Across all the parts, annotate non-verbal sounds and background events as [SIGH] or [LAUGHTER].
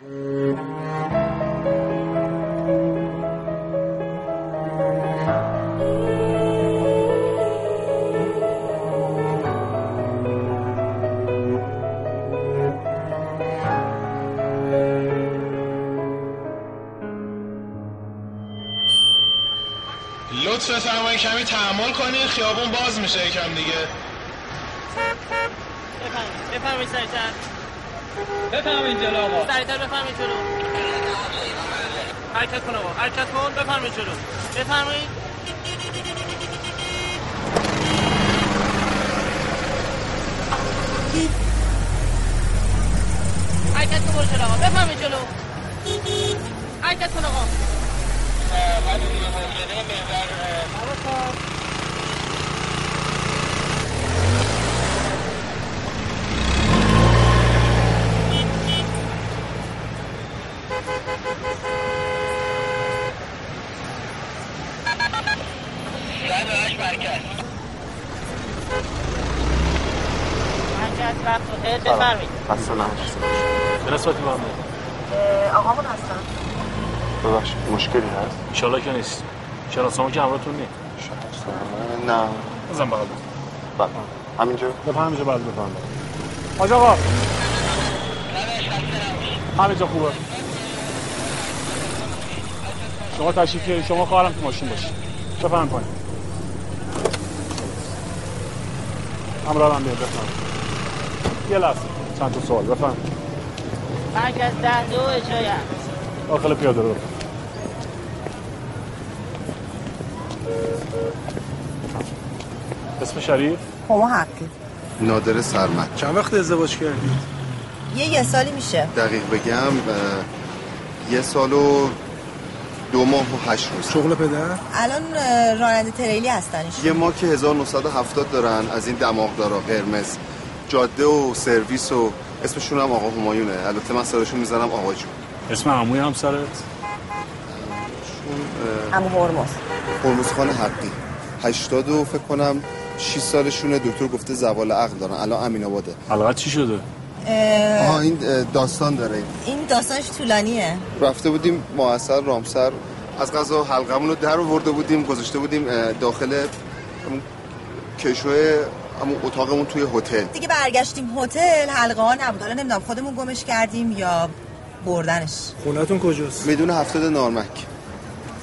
لطف فرمایی کمی تحمل کنین خیابون باز میشه یکم دیگه. بفرمایید بفرمایید سرتر بفرمایید جلو آقا سریعتر بفرمایید جلو حرکت کن آقا حرکت کن بفرمایید جلو بفرمایید. حرکت کن برو جلو آقا بفرمایید جلو حرکت کن آقا حرکت وقت بخیر بفرمایید. خسته نباشید به همه آقامون هستن. ببخشید مشکلی هست؟ انشالله که نیست. شناسامو که همراهتون نیست. نه. بزن بغل بله. همینجا؟ بفهم همینجا بعد بفهم حاج آقا. همینجا خوبه. شما تشریف بیارید. شما خواهرم تو ماشین باشید. بفهم پایین همراه هم بیاد بفهم یه لحظه. چند تا سوال؟ بفهم. مرکز ده دو اجرای داخل پیاده رو. اسم شریف؟ هما حقی. نادر سرمد. چند وقت ازدواج کردید یه یه سالی میشه. دقیق بگم یه سال و دو ماه و هشت روز. شغل پدر؟ الان راننده تریلی هستنش یه ما که 1970 دارن از این دماغدارا قرمز. جاده و سرویس و اسمشون هم آقا همایونه. البته من سرشون می‌زنم آقا جون. اسم عموی همسرت امو هرمز. هرمز خان حقی. 80 و فکر کنم 6 سالشونه. دکتر گفته زوال عقل دارن. الان امین آباده. حلقت چی شده؟ اه، آها این داستان داره. این. داستانش طولانیه. رفته بودیم معسر رامسر. از غذا حلقمون رو در آورده بودیم گذاشته بودیم داخل کشوی همون اتاقمون توی هتل. دیگه برگشتیم هتل حلقه ها نبود. حالا نمی‌دونم خودمون گمش کردیم یا بردنش. خونتون کجاست؟ میدون هفتاد نارمک.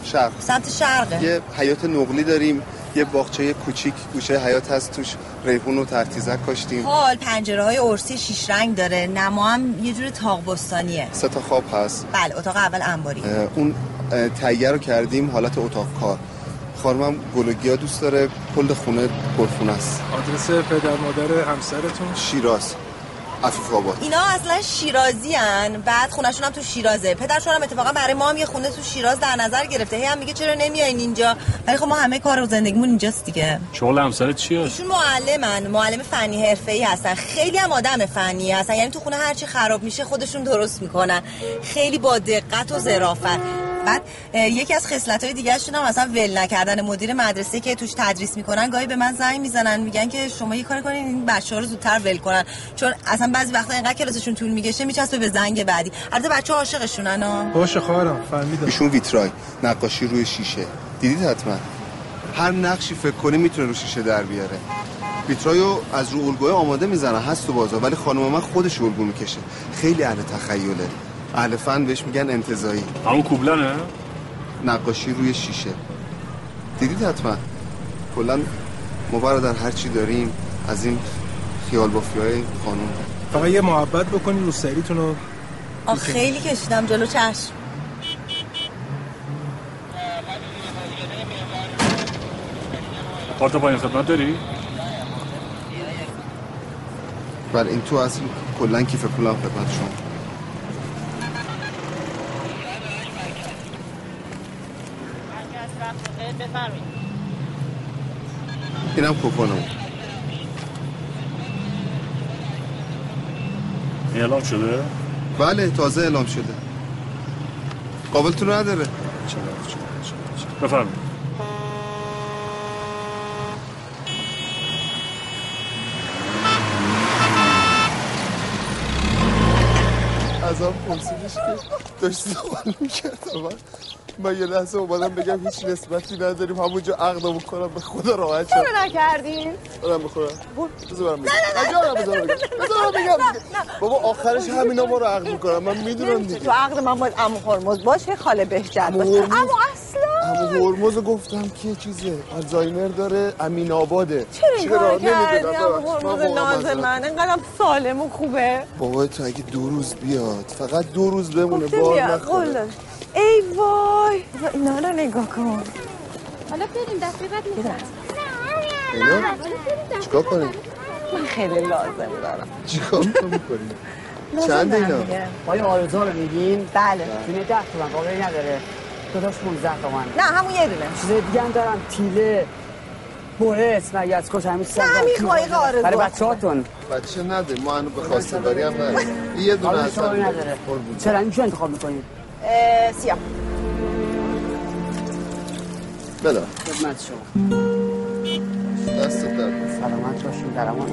شرق. سمت شرقه یه حیات نقلی داریم. یه باغچه کوچیک گوشه حیات هست توش. ریحون و ترتیزک کاشتیم. حال پنجره های ارسی شیش رنگ داره. نما هم یه جور تاق بستانیه سه تا خواب هست. بله اتاق اول انباری. اون تهیه رو کردیم حالت اتاق کار. خانمم گلوگیا دوست داره کل خونه پرخونه است. آدرس پدر مادر همسرتون؟ شیراز عفیف آباد. اینا اصلا شیرازی هن. بعد خونشون هم تو شیرازه. پدرشون هم اتفاقا برای ما هم یه خونه تو شیراز در نظر گرفته. هی هم میگه چرا نمیایین اینجا؟ ولی خب ما همه کار و زندگیمون اینجاست دیگه. شغل همسرت چیه؟ ایشون معلمن. معلم فنی حرفه‌ای هستن. خیلی هم آدم فنی هستن. یعنی تو خونه هرچی خراب میشه خودشون درست می‌کنن. خیلی با دقت و ظرافت. بعد یکی از خصلت های دیگه هم مثلا ول نکردن. مدیر مدرسه که توش تدریس می‌کنن گاهی به من زنگ می‌زنن میگن که شما یه کار کنین این بچه‌ها رو زودتر ول کنن. چون اصلا بعضی وقتا اینقدر کلاسشون طول می‌کشه میچسبه به زنگ بعدی. البته بچه‌ها عاشقشونن ها باشه خواهرم فهمیدم. ایشون ویترای نقاشی روی شیشه. دیدید حتما؟ هر نقشی فکر کنی می‌تونه رو شیشه در بیاره. ویترایو از رو الگوی آماده می‌زنن هست تو بازار. ولی خانم من خودش الگو می‌کشه. خیلی اهل تخیله. اهل فن بهش میگن انتظایی همون کوبلنه؟ نقاشی روی شیشه. دیدید حتما؟ کلا ما برادر هر چی داریم از این خیال بافی های خانم فقط یه محبت بکنین رو سریتون رو آه خیلی کشیدم جلو چشم. کارت پایین خدمت داری؟ بله این تو اصل کلا کیف پولم خدمت شما. بفرمایید. اینم کوپنم این اعلام شده؟ بله تازه اعلام شده. قابلتون نداره. بفرمایید. ازم پرسیدش که داشت سوال می‌کرد من یه لحظه اومدم بگم هیچ نسبتی نداریم. همونجا عقدمو کنم به خدا راحت شد. نکردین؟ برم بخورم بذار برم بگم نه بذار بگم بابا آخرش همینا ما رو عقد می‌کنم من می‌دونم دیگه. تو عقد من باید امو هرمز باشه خاله بهجت باشه؟ اما اصلا. همون هرمز رو گفتم که چیزه. آلزایمر داره امین آباده. چرا این کار کردی. من هرمز ناز من. انقدرم سالم و خوبه. بابای تو اگه دو روز بیاد فقط دو روز بمونه گفته بار نخوره. ای وای اینا رو نگاه کن حالا بریم دفعه بعد. اینا چیکار کنیم من خیلی لازم دارم چیکار می‌کنیم چند اینا. آیا آرزو رو میگین بله تینه ده تومن قابلی نداره دو تاش 15 تومن نه همون یه دونه چیز دیگه هم دارم تیله برس مگس کش همین سر نه، همین قایق آرزو. برای بچه هاتون بچه نده ما هنو به خواستگاری هم نداریم یه دونه اصلا نداره چرا این چه انتخاب می‌کنید اه، سیاه. بده خدمت شما. دست درد. سلامت باشین. در امان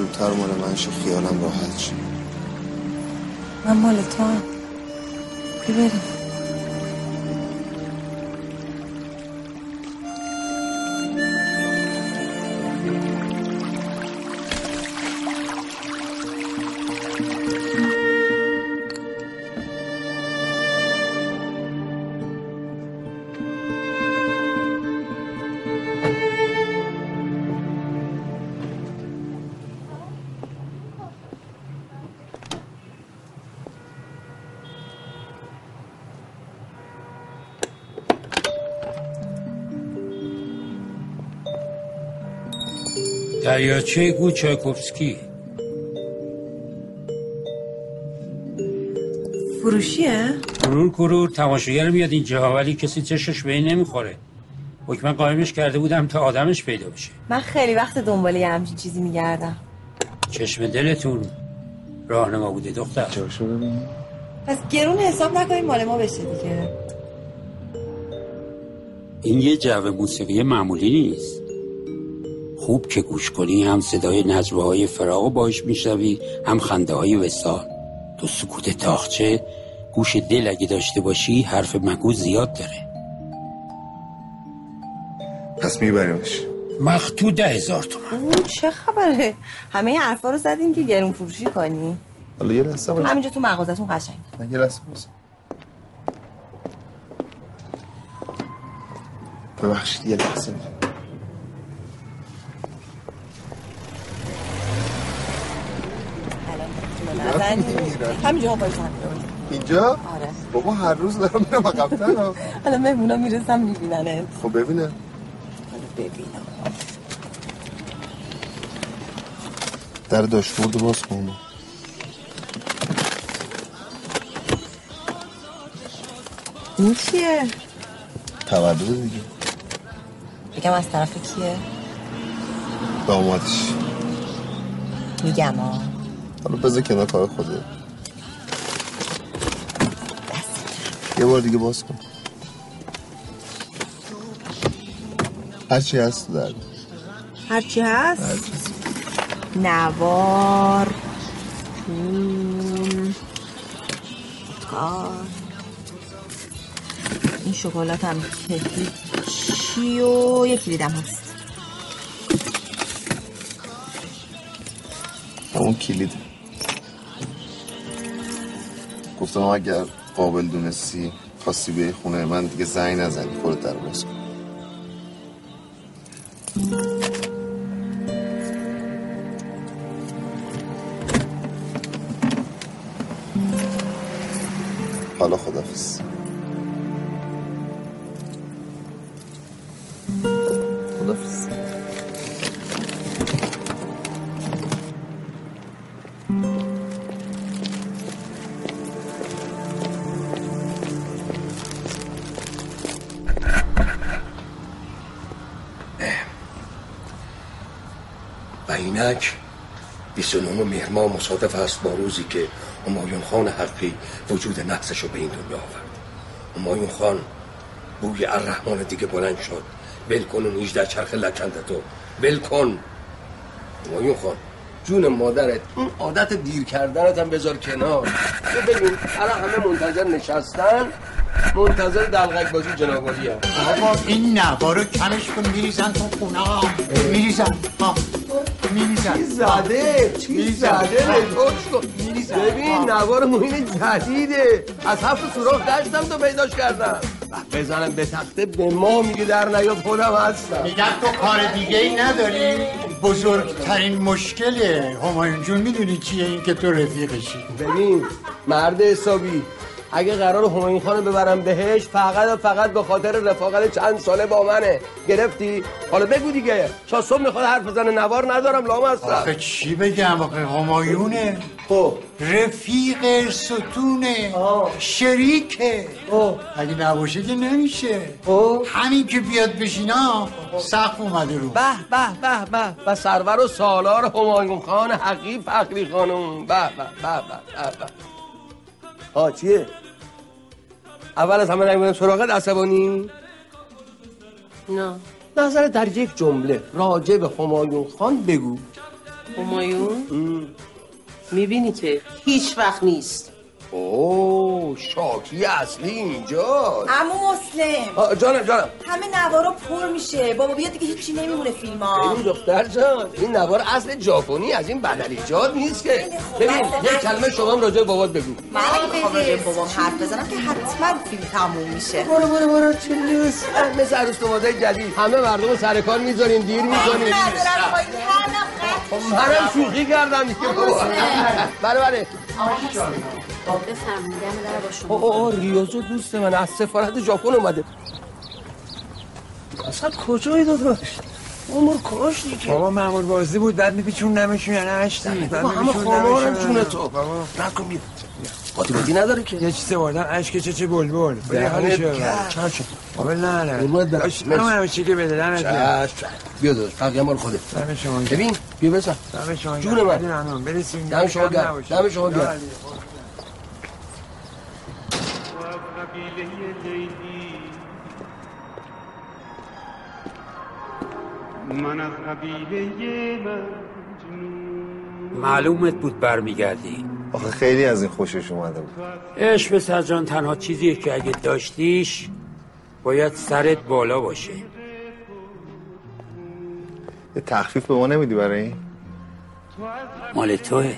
زودتر مال من شه خیالم راحت شه. من مال تو هم. بریم. دریاچه گوچاکوفسکی فروشیه؟ کرور کرور تماشاگر میاد اینجا ولی کسی چشش به این نمی‌خوره حکما قایمش کرده بودم تا آدمش پیدا بشه من خیلی وقت دنبال یه همچین چیزی میگردم چشم دلتون راهنما بوده دختر پس گرون حساب نکنیم مال ما بشه دیگه این یه جو موسیقی معمولی نیست خوب که گوش کنی هم صدای نجوه های فراغ باش میشنوی هم خنده های وسال تو سکوت تاخچه گوش دل اگه داشته باشی حرف مگو زیاد داره. پس میبریمش. مخطو ده هزار تومن. اون چه خبره؟ همه این حرفا رو زدیم که گرون فروشی کنی. حالا یه لحظه. همینجا تو مغازتون قشنگ. یه لحظه. ببخشید یه لحظه. همینجا اینجا؟ آره. بابا هر روز دارم میرم عقب‌تر. حالا مهمونا می‌رسم میبیننت. خب ببینه. حالا ببینم. در داشبورد باز کن. این چیه؟ تولد دیگه. بگم از طرف کیه؟ دامادش میگم ها حالا بذار کنار کار خوده یه بار دیگه باز کن. هرچی هست در هرچی هست؟ نوار پول کار. این شکلات هم چی و یکی دیدم هست. همون کلید. گفتم اگر قابل دونستی خواستی بیای خونه من دیگه زنگ نزنی خودت در باز کن 29 مهر ماه مصادف است با روزی که همایون خان حقی وجود نحسش رو به این دنیا آورد. همایون خان بوی الرحمن دیگه بلند شد. ول کن اون 18 چرخ لکنده تو ول کن. همایون خان جون مادرت اون عادت دیر کردنت هم بذار کنار. تو ببین الان همه منتظر نشستن منتظر دلغک بازی جنابالی هم بابا این نوار رو کمش کن میریزن تو خونه میریزن. میریزن زده چی زده. کن ببین نوار موین جدیده. از هفت سوراخ گشتم تو پیداش کردم. بزنم به تخته به ما میگه در نیاد خودم هستم. میگن تو کار دیگه ای نداری؟ بزرگترین مشکله همایون جون می‌دونی چیه؟ این که تو رفیقشی. ببین مرد حسابی اگه قرار همایون خانو ببرم بهش فقط و فقط به خاطر رفاقت چند ساله با منه. گرفتی؟ حالا بگو دیگه. صبح می‌خواد حرف بزنه. نوار ندارم لام هستم آخه چی بگم؟ آخه همایونه. خب. رفیق ستونه. شریکه. اگه نباشه که نمیشه. همین که بیاد بشینا سقف اومده رو. به به به به. و سرور و سالار همایون خان حقی فقری خانم. به به به به به به. آه چیه؟ اول از همه نمی‌دونم سراغت عصبانی؟ نه. نظر در یک جمله راجع به همایون خان بگو. همایون؟ می‌بینی که هیچ وقت نیست. اوه شاکی اصلی اینجاست. امو مسلم. جانم جانم. همه نوارا پر میشه. بابا بیا دیگه هیچی نمیمونه فیلم ها ببین دختر جان این نوار اصل ژاپنی از این بدل ایجاد نیست که. ببین یک کلمه شما هم راجع بابات بگو. من اگه بابام حرف بزنم که حتما فیلم تموم میشه. برو برو برو چه لوس. مثل عروس دوماده جدید. همه مردم سر کار می‌ذارین دیر می‌کنین منم شوخی کردم بله بله. اوه اوه ریوزو دوست من از سفارت ژاپن اومده. اصلا کجایی داداش؟ عمر کاش دیگه. بابا معمول بازی بود بعد میپیچون نمیشون یعنی هشتی بابا همه خمارم جون تو. نکن بیا. قاطی بودی نداره که یه چیز بردن اشک چه چه بلبل بده دهنت حالش. چند شد بابا نه نه قربونت برم. همون همه چی که بده بیا داداش بقیه مال خودت دم شما گرم. ببین بیا بزن دم شما گرم. جون من. برسیم دم شما گرم. دم شما گرم. من از قبیله معلومت بود برمیگردی آخه خیلی از این خوشش اومده بود. عشق به سرجان تنها چیزیه که اگه داشتیش باید سرت بالا باشه. یه تخفیف به ما نمیدی برای این؟ مال توه.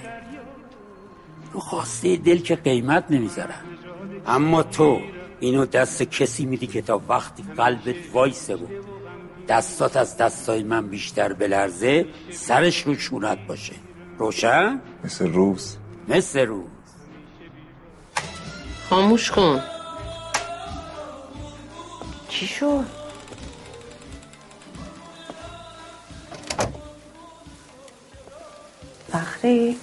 رو خواسته دل که قیمت نمی‌ذارن اما تو اینو دست کسی میدی که تا وقتی قلبت وایسه بود دستات از دستای من بیشتر بلرزه سرش رو چونت باشه. روشن؟ مثل روز. مثل روز. خاموش کن. چی شد؟ فخری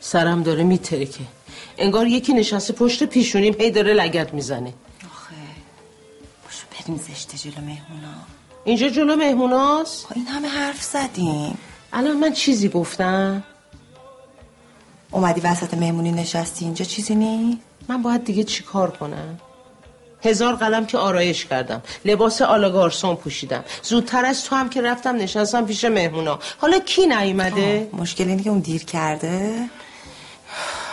سرم داره میترکه. انگار یکی نشسته پشت پیشونیم هی داره لگت می‌زنه. باشو بریم زشته جلو مهمونا. اینجا جلو مهموناست؟ این همه حرف زدیم. الان من چیزی گفتم؟ اومدی وسط مهمونی نشستی اینجا چیزی نی؟ من باید دیگه چی کار کنم؟ هزار قلم که آرایش کردم لباس آلاگارسون پوشیدم. زودتر از تو هم که رفتم نشستم پیش مهمونا. حالا کی نیومده؟ مشکل اینه که اون دیر کرده.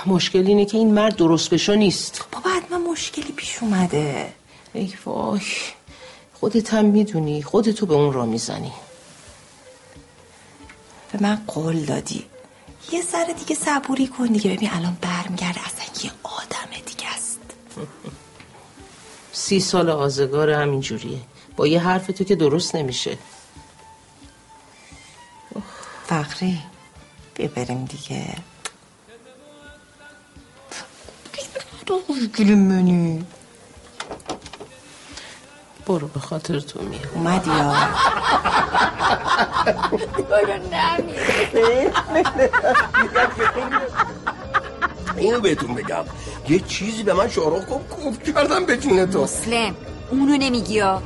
مشکل اینه که این مرد درست بشو نیست. بابا حتما مشکلی پیش اومده. ای وای. خودت هم می‌دونی خودتو به اون را می‌زنی. به من قول دادی. یه ذره دیگه صبوری کن دیگه. ببین الان برمیگرده. اصلا یه آدم دیگه است. سی سال آزگار همین جوریه با یه حرف تو که درست نمیشه. فخری بیا بریم دیگه. گلیم منی. برو به خاطر تو میام. اومدی یا؟ اینو بهتون بگم. یه چیزی به من شارخ گفت کوف کردم به جون تو. مسلم اونو نمیگی یا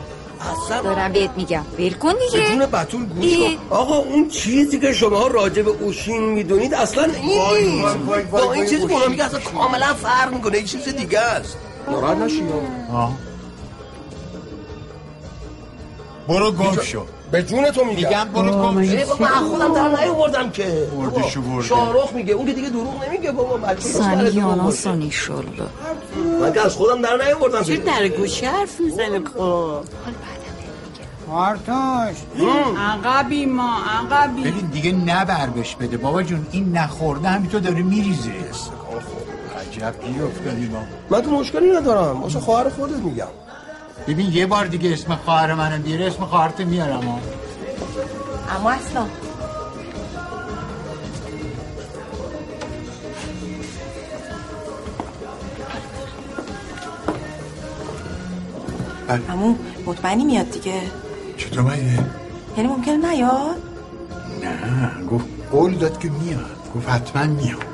اصلا دارم بهت میگم. ول کن دیگه. بدون بطول گوش. کن. آقا اون چیزی که شما راجع به اوشین می‌دونید اصلا این نیست. با این چیزی که. اونا میگه اصلا کاملا فرق می‌کنه. این چیز دیگه است. ناراحت نشی آه. برو گم شو. به جون تو میگم. میگم برو گم شو. بابا، من خودم در نیاوردم که. بردشو برده. شاهرخ میگه اون که دیگه دروغ نمیگه بابا بچه سانی یانا سانی شلو من که از خودم در نیاوردم. چه در گوشی حرف می‌زنه خب. پارتاش عقبی ما عقبی. ببین دیگه نبر بهش بده. بابا جون این نخورده همینطور داره میریزه عجب گیر افتادی ما. من تو مشکلی ندارم. واسه خواهر خودت میگم. ببین یه بار دیگه اسم خواهر منو بیاره اسم خواهرت میارم. ها اما اصلا امو مطمئنی میاد دیگه؟ چطور مگه؟ یعنی ممکنه نیاد؟ نه گفت قول داد که میاد. گفت حتما میاد.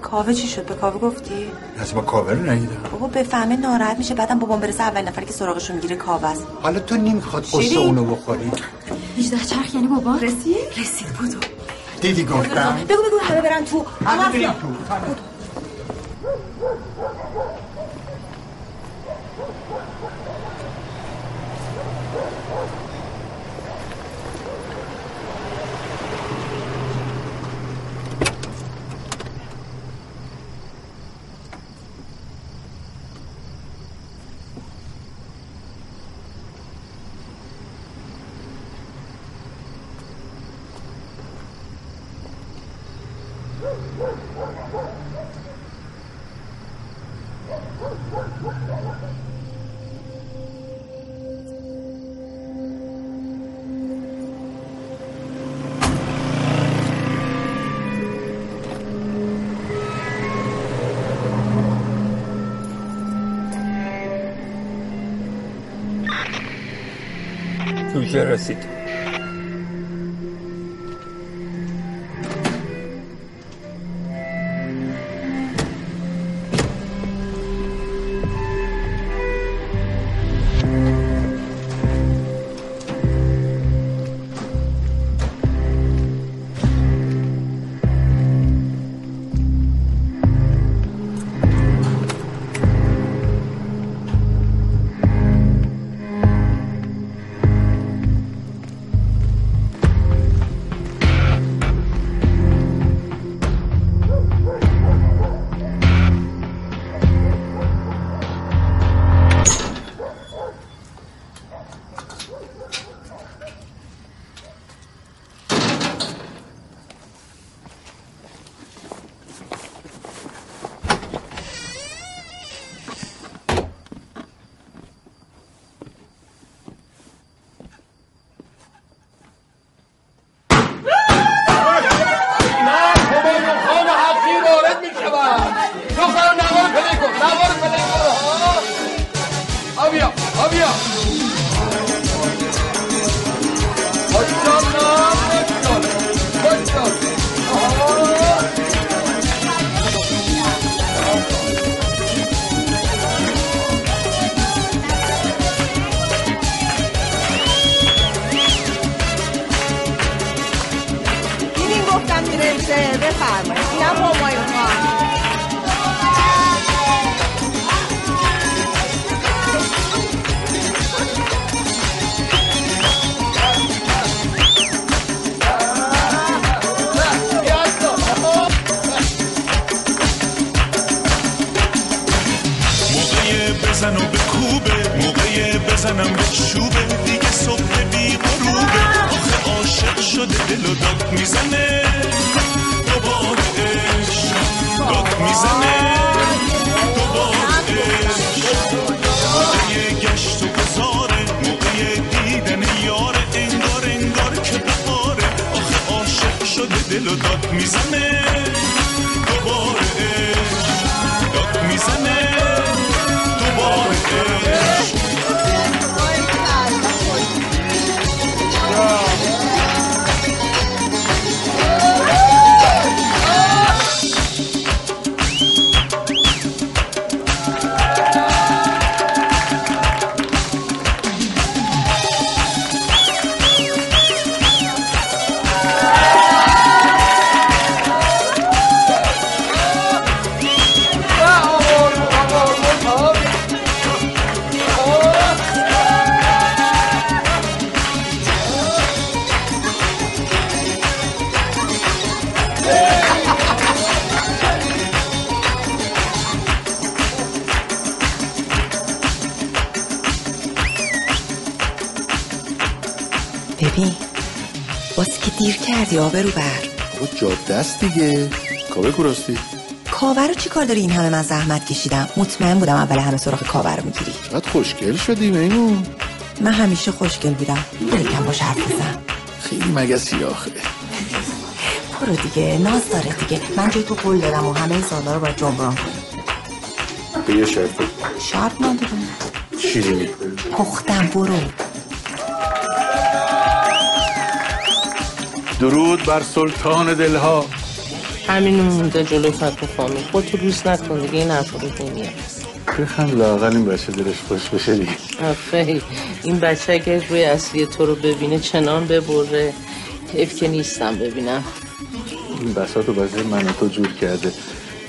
کاوه چی شد؟ به کاوه گفتی؟ از با کاور رو ندیدم. بابا بفهمه ناراحت میشه. بعدم بابام برسه اول نفری که سراغشو می‌گیره کاوه است. حالا تو نمی‌خواد قصه. اونو بخوری؟ 18 چرخ یعنی بابا؟ رسید رسید بودو. دیدی گفتم؟ بگو بگو همه برن تو. همه افیا. تو. literacy کار داری این همه؟ من زحمت کشیدم. مطمئن بودم اول همه سراغ کاور رو می‌گیری. چقدر خوشگل شدی میمون من همیشه خوشگل بودم. یکم باش حرف بزن. خیلی مگسی آخه. برو دیگه. ناز داره دیگه. من جای تو قول دادم و همه این سالا رو باید جبران کنی به یه شرط شرط ندارم شیرینی. پختم برو. درود بر سلطان دلها. همین مونده جلوی فتو خانم خود تو روز نکن دیگه این حرف رو نمیاد بخند لاقل این بچه دلش خوش بشه دیگه. آفه این بچه اگر روی اصلی تو رو ببینه چنان ببره. حیف که نیستم ببینم. این بساط و بازی من تو جور کرده.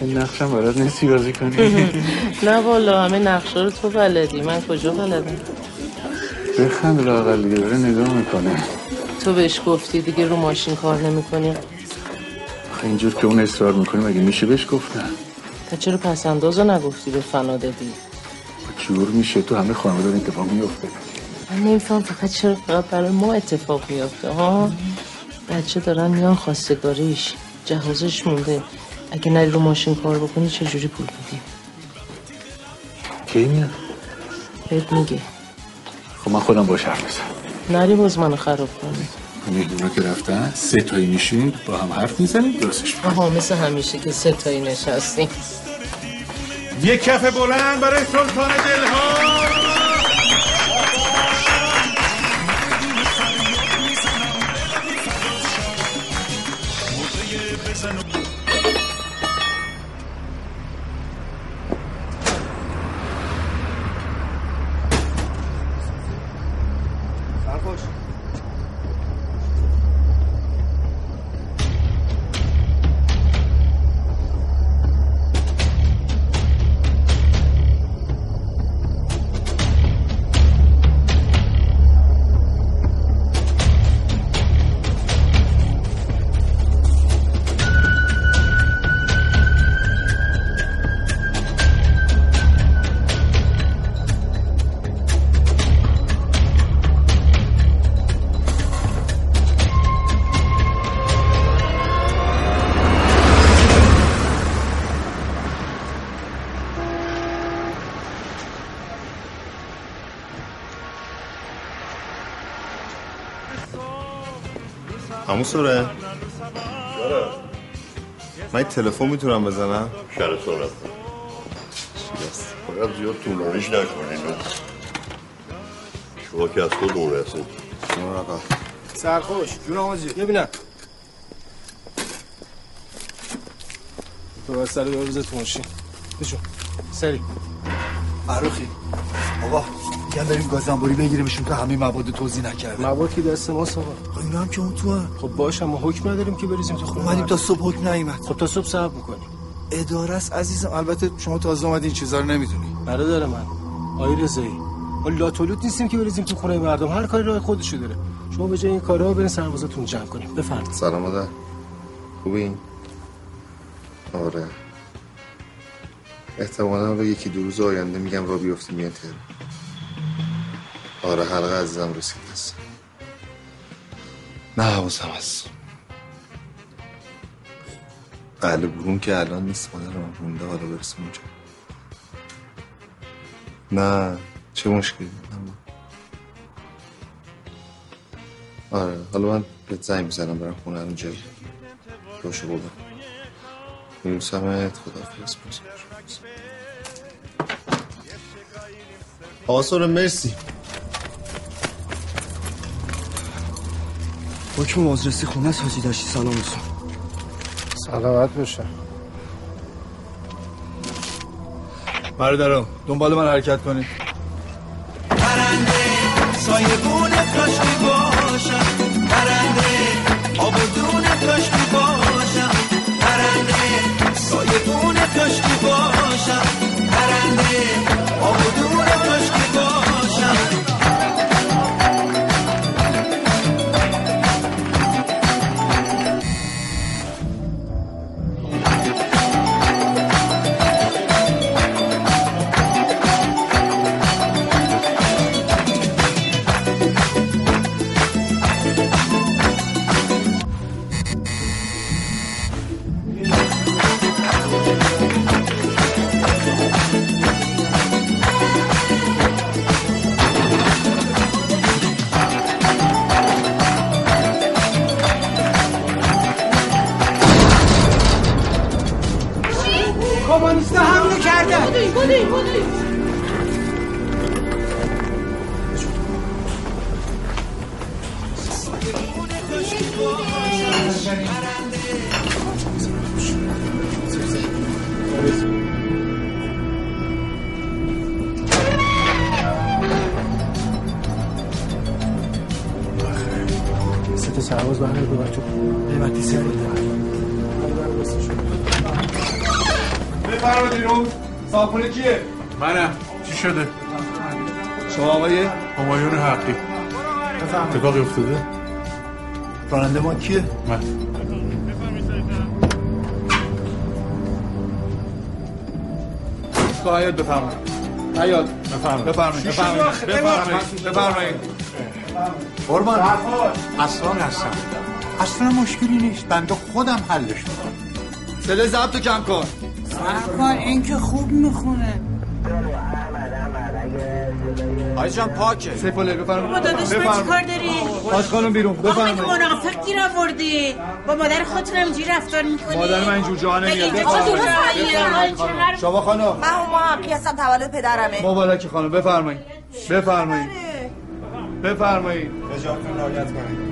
این نقشم برات نیستی بازی کنی؟ [LAUGHS] نه والا همه نقشه رو تو بلدی. من کجا بلدم؟ بخند لاقل دیگه نگاه می‌کنه. تو بهش گفتی دیگه رو ماشین کار نمی‌کنی؟ آخه اینجور که اون اصرار می‌کنی مگه میشه بهش گفتن تا چرا پس اندازو نگفتی به فنا دادی؟ جور میشه تو همه خانواده اتفاق میفته من نمیفهم فقط چرا فقط برای ما اتفاق میافته ها؟ بچه دارن میان خواستگاریش جهازش مونده. اگه نری رو ماشین کار بکنی چجوری پول بدیم کی میاد؟ بهت میگه. خب من خودم باش حرف نری باز منو خراب کنی. مهمونا که رفتن. سه تایی میشین با هم حرف می‌زنیم درستش آها مثل همیشه که سه تایی نشستیم. یک کف بلند برای سلطان دلها. همون سوره من یه تلفن می‌تونم بزنم؟ شر سرعت باید زیاد طولانیش نکنین شما که از خودمون رسید سرخوش. جون آمازی ببینم. تو بس سر بروز تو ماشین بشو. سری. فروخی آقا میگم بریم گازنبوری بگیریمشون که همه مواد توضیح نکرده مواد که دست ما آقا. خب اینا هم که اون تو هم. خب باش اما حکم نداریم که بریزیم تو خونه. اومدیم تا صبح حکم نیومد. خب تا صبح صبر می‌کنیم. اداره است عزیزم. البته شما تازه اومدی این چیزا رو نمی‌دونی. برادر من آی رضایی ما لاتولوت نیستیم که بریزیم تو خونه مردم. هر کاری راه خودشو داره. شما به جای این کارا برین سربازاتون جمع کنیم. بفرمایید. سلام مادر خوبین آره. احتمالا رو یکی دو روز آینده میگم را بیفتیم میاد تهران. آره حلقه عزیزم رسید. است نه حواسم هست. بله برون که الان نیست مادر من مونده حالا برسیم اونجا. نه چه مشکلی. آره حالا من به زنگ می‌زنم برم خونه رو جایی باشو بودم میروسمت خدافز آقا سوره مرسی. حکم بازرسی خونه است حاجی داشتی؟ سلام رسون سلامت بشه برادرم دنبال من حرکت کنید. سایبون کاشکی باشم پرنده آبدون افتاده راننده ما کیه؟ من. تو حیات بفرمایید. حیات بفرمایید. بفرمایید بفرمایید. بفرمایید. بفرمایید. قربان. اصلا هستم. اصلا مشکلی نیست. بنده خودم حلش می‌کنم. سله ضبط کم کن. کن این که خوب می‌خونه. آقای جان پاکه. سیفاله بفرمایید بابا داداش من چیکار داری؟ آج خانم بیرون آقا مگه بفرمایید. منافق گیر آوردی. با مادر خودتون هم اینجوری رفتار می‌کنی؟ مادر من اینجور جا نمیاد. شما خانم. من هم حقی هستم تولد پدرمه. مبارک خانم بفرمایید. بفرمایید. بفرمایید. اجازهتون رعایت کنید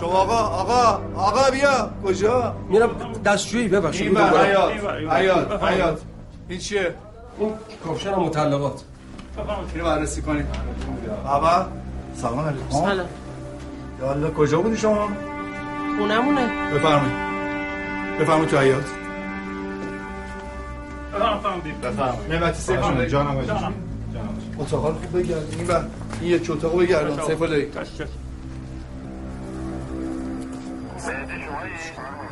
شما آقا آقا آقا بیا. کجا؟ میرم دستشویی ببخشید. این بر حیات. حیات. حیات. این چیه؟ این کاپشن مطلقات. اینو بررسی کنید بابا سلام علیکم. سلام. یالا کجا بودی شما؟ خونمونه. بفرمایید. بفرمایید تو حیات بفرمایید نعمتی سیف. جانم آقای جان. اتاقا رو خوب بگردید این یک اتاقو بگردن سیف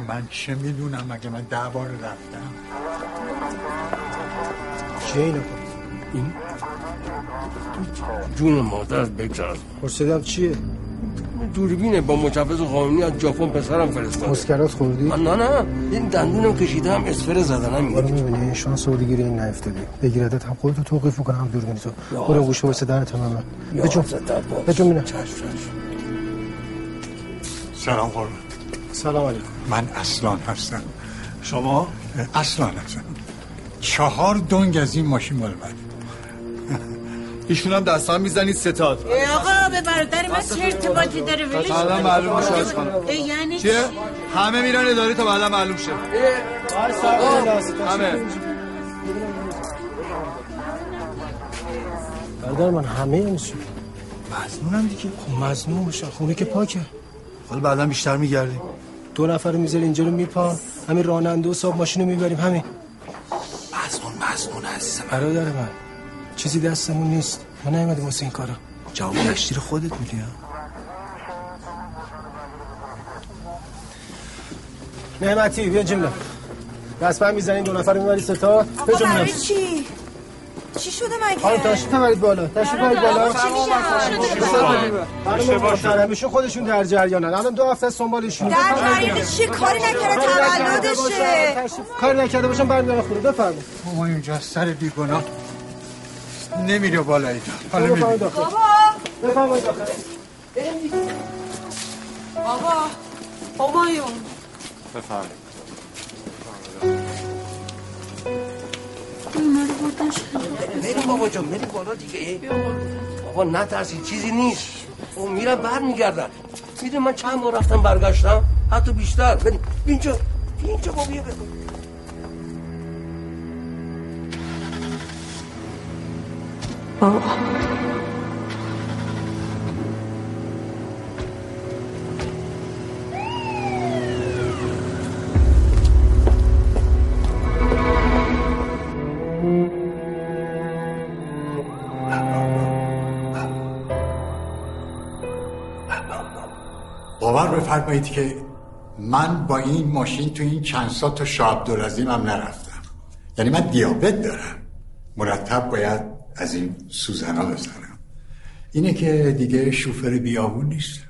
من چه می‌دونم مگه من ده بار رفتم؟ چیه اینو این؟ جون مادر بگذار. پرسیدم چیه؟ دوربینه با مجوز قانونی از ژاپن پسرم فرستاده. مسکرات خوردی؟ من نه نه. این دندونم کشیدم اسفر زدنم برو می‌بینی این شانس رو دیگه این نیفتادی. بگیردت هم خودتو توقیف می‌کنه هم دوربینی تو برو گوشه واسه در تمام بجون بجون سلام قربان. سلام علیکم. من اصلان هستم. شما؟ اصلان هستم. چهار دنگ از این ماشین مال من. ایشون هم دستان می‌زنید ستاد ای آقا به برادر من چه ارتباطی داره؟ ولش بعدا. معلوم میشه از خانم. یعنی چیه؟ چی؟ همه میرن اداره تا بعدا معلوم شه. همه. برادر من همه میشه مزنونم دیگه. خب مزنون باشه خونه که پاکه. حالا بعدا بیشتر میگردیم. دو نفر رو می‌ذاری اینجا رو میپان. همین راننده و صاحب ماشین رو می‌بریم. همین. مزنون مزنون عزیزم. برادر من چیزی دستمون نیست. ما نیومدیم واسه این کارا جواب گشتی رو خودت میدی ها؟ نعمتی بیا جمله دست می‌زنین دو نفر رو می‌بری ستا. برای میرم چی؟ چی شده مگه؟ خانم تشریف ببرید بالا تشریف ببرید بالا. آقا چی محترمشون خودشون در جریانن الان دو هفته است دنبالشون در جریان. چی کاری نکرده تولدشه. کاری نکرده باشم برمیدارم خونه. بفرمایید. ما اینجا سر بیگناه نمیره بالا اینا. حالا داخل بابا. بفرمایید داخل بابا. همایون. بفرمایید. بریم بابا جان بریم بالا دیگه. بابا نترسید چیزی نیست. او میرم بر میگردن می‌دونی من چند بار رفتم برگشتم؟ حتی بیشتر. بریم. اینجا اینجا بابا بیا بریم بفرمایید که من با این ماشین تو این چند سال تا شاه عبدالعظیم هم نرفتم. یعنی من دیابت دارم. مرتب باید از این سوزنا بزنم. اینه که دیگه شوفر بیابون نیست.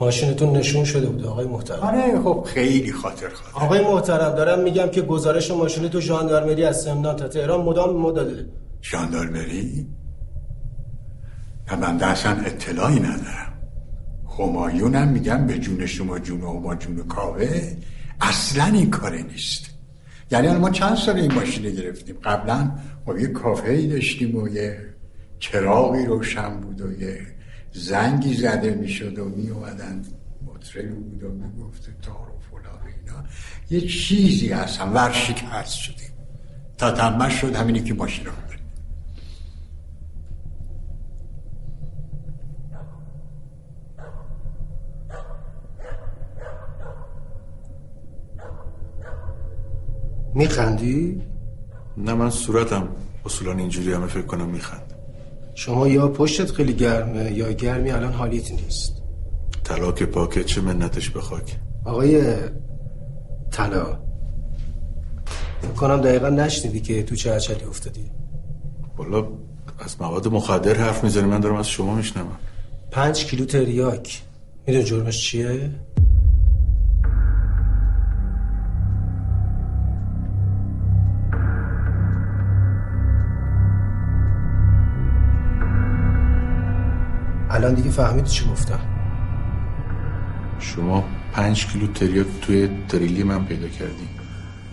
ماشینتون نشون شده بود آقای محترم. آره خب خیلی خاطر خاطر. آقای محترم دارم میگم که گزارش ماشین تو ژاندارمری از سمنان تا تهران مدام ما داده. ژاندارمری؟ نه بنده اصلا اطلاعی ندارم. همایونم میگم به جون شما جون و ما جون کاوه. اصلا این کاره نیست. یعنی ما چند سال این ماشین گرفتیم؟ قبلا ما یه کافه ای داشتیم و یه چراغی روشن بود و یه زنگی زده می‌شد و می اومدن مطربی بود و می‌گفت تار و فلان اینا. یه چیزی هستن ورشکست شدیم. تا تنبه شد همینی که ماشین رو ببریم. میخندی؟ نه من صورتم اصولا اینجوری همه فکر کنم میخند. شما یا پشتت خیلی گرمه یا گرمی الان حالیت نیست. طلاق پاکت چه منتش به خاک؟ آقای طلا کنم دقیقا نشنیدی که تو چه عجلی افتادی. والا از مواد مخدر حرف می‌زنی من دارم از شما میشنوم. پنج کیلو تریاک. میدون جرمش چیه؟ الان دیگه فهمیدی چی گفتم. شما پنج کیلو تریاک توی تریلی من پیدا کردی.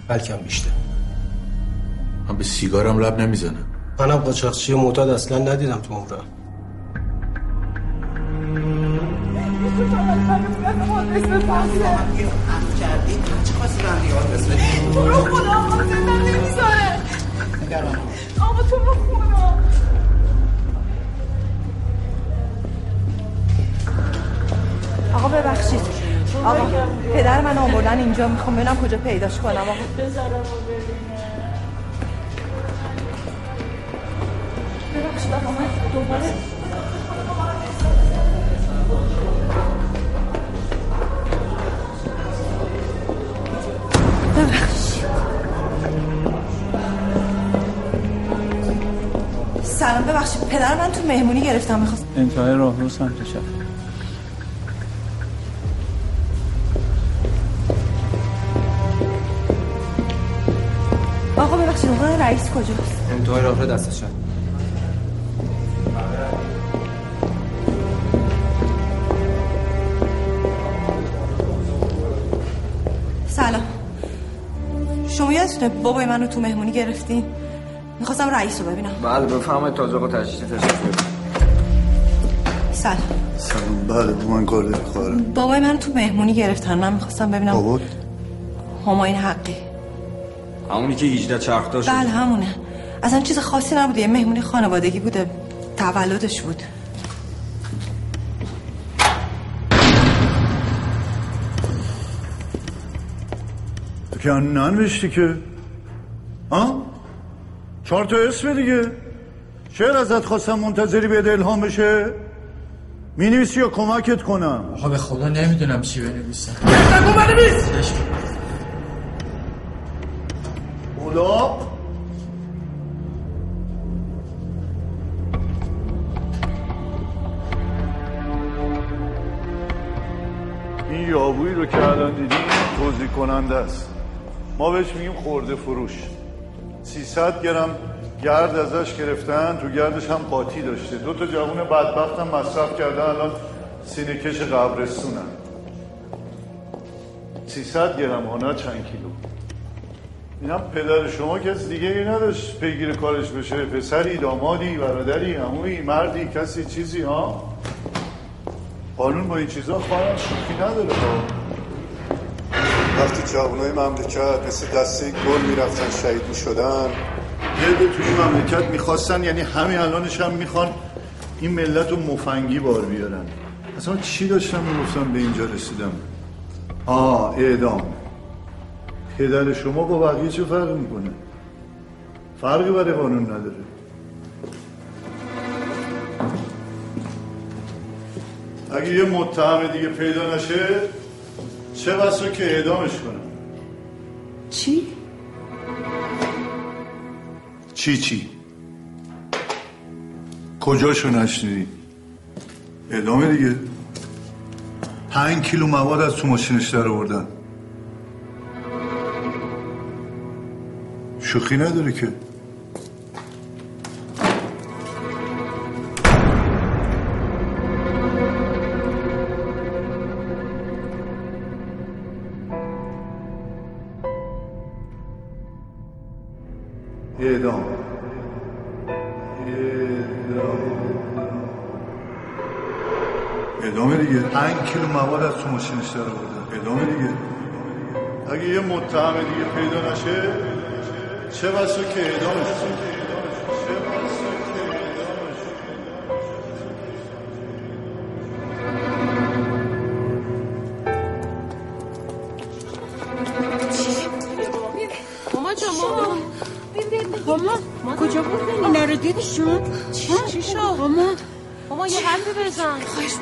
بلکم بیشتر. من به سیگارم لب نمی‌زنم. منم قاچاقچی معتاد اصلا ندیدم تو عمرم. آقا تو رو آقا پدر من آوردن اینجا می‌خوام ببینم کجا پیداش کنم. آقا. ببخشید دوباره سلام ببخشید. پدر من تو مهمونی گرفتم می‌خواست انتهای راه رو سمت چپ آقا رئیس کجاست؟ انتهای راه رو دستش سلام. شما یادتونه بابای منو تو مهمونی گرفتین؟ می‌خواستم رئیس رو ببینم. بله بفهمید تازه آقا تشریف تشریف سلام. سلام بله با من کار داری بابای من تو مهمونی گرفتن. من می‌خواستم ببینم بابا؟ هماین حقی. همونی که 18 چرخ داشت بله همونه. اصلا چیز خاصی نبوده. یه مهمونی خانوادگی بوده. تولدش بود. تو که ننوشتی که؟ ها؟ چهار تا اسم دیگه. شعر ازت خواستم منتظری به الهام بشه؟ می نویسی یا کمکت کنم؟ آقا به خدا نمی‌دونم چی بنویسم. اولا این یابویی رو که الان دیدیم توضیح کننده است. ما بهش میگیم خورده فروش. 300 گرم گرد ازش گرفتن تو گردش هم قاطی داشته. دو تا جوون بدبخت هم مصرف کردن. الان سینه کش قبرستونن. 300 گرم ها نه چند کیلو. اینم پدر شما کسی دیگه ای نداشت پیگیر کارش بشه. پسری دامادی برادری عمویی مردی کسی چیزی ها؟ قانون با این چیزا خواهرم شوخی نداره وقتی جوانای مملکت مثل دسته گل می‌رفتن شهید می‌شدن. یه به توی مملکت می‌خواستن یعنی همین الانش هم می‌خوان این ملت رو مفنگی بار بیارن. اصلا چی داشتم می‌گفتم به اینجا رسیدم؟ آه اعدام. پدر شما با بقیه چه فرق می‌کنه؟ فرقی برای قانون نداره. اگه یه متهم دیگه پیدا نشه چه بسا که اعدامش کنم؟ چی؟ چی چی؟ کجاشو نشنیدی؟ اعدامه دیگه. پنج کیلو مواد از تو ماشینش در آوردن. شوخی نداره که. دیگه. کیلو مواد از تو ماشینش در ادامه دیگه. اگه یه متهم دیگه پیدا نشه چه بسا که اعدامش کجا بردن اینا رو دیدیشون؟ چی شد؟ ماما. ماما. یه حرفی بزن. خواهش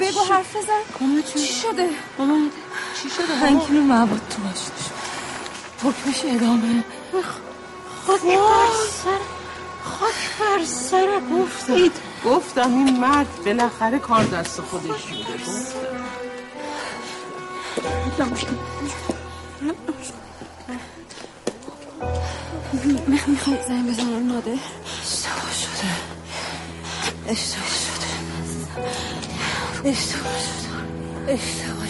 بگو حرف بزن. ماما چی شده؟ ماما. چی شده پنج کیلو مواد تو ماشینش حکمش ادامه. خاک بر سر خاک بر سر گفتم گفتم این مرد بالاخره کار دست خودش شده می‌خوای زنگ بزنم نادر اشتباه شده. اشتباه شده. اشتباه شده. اشتباه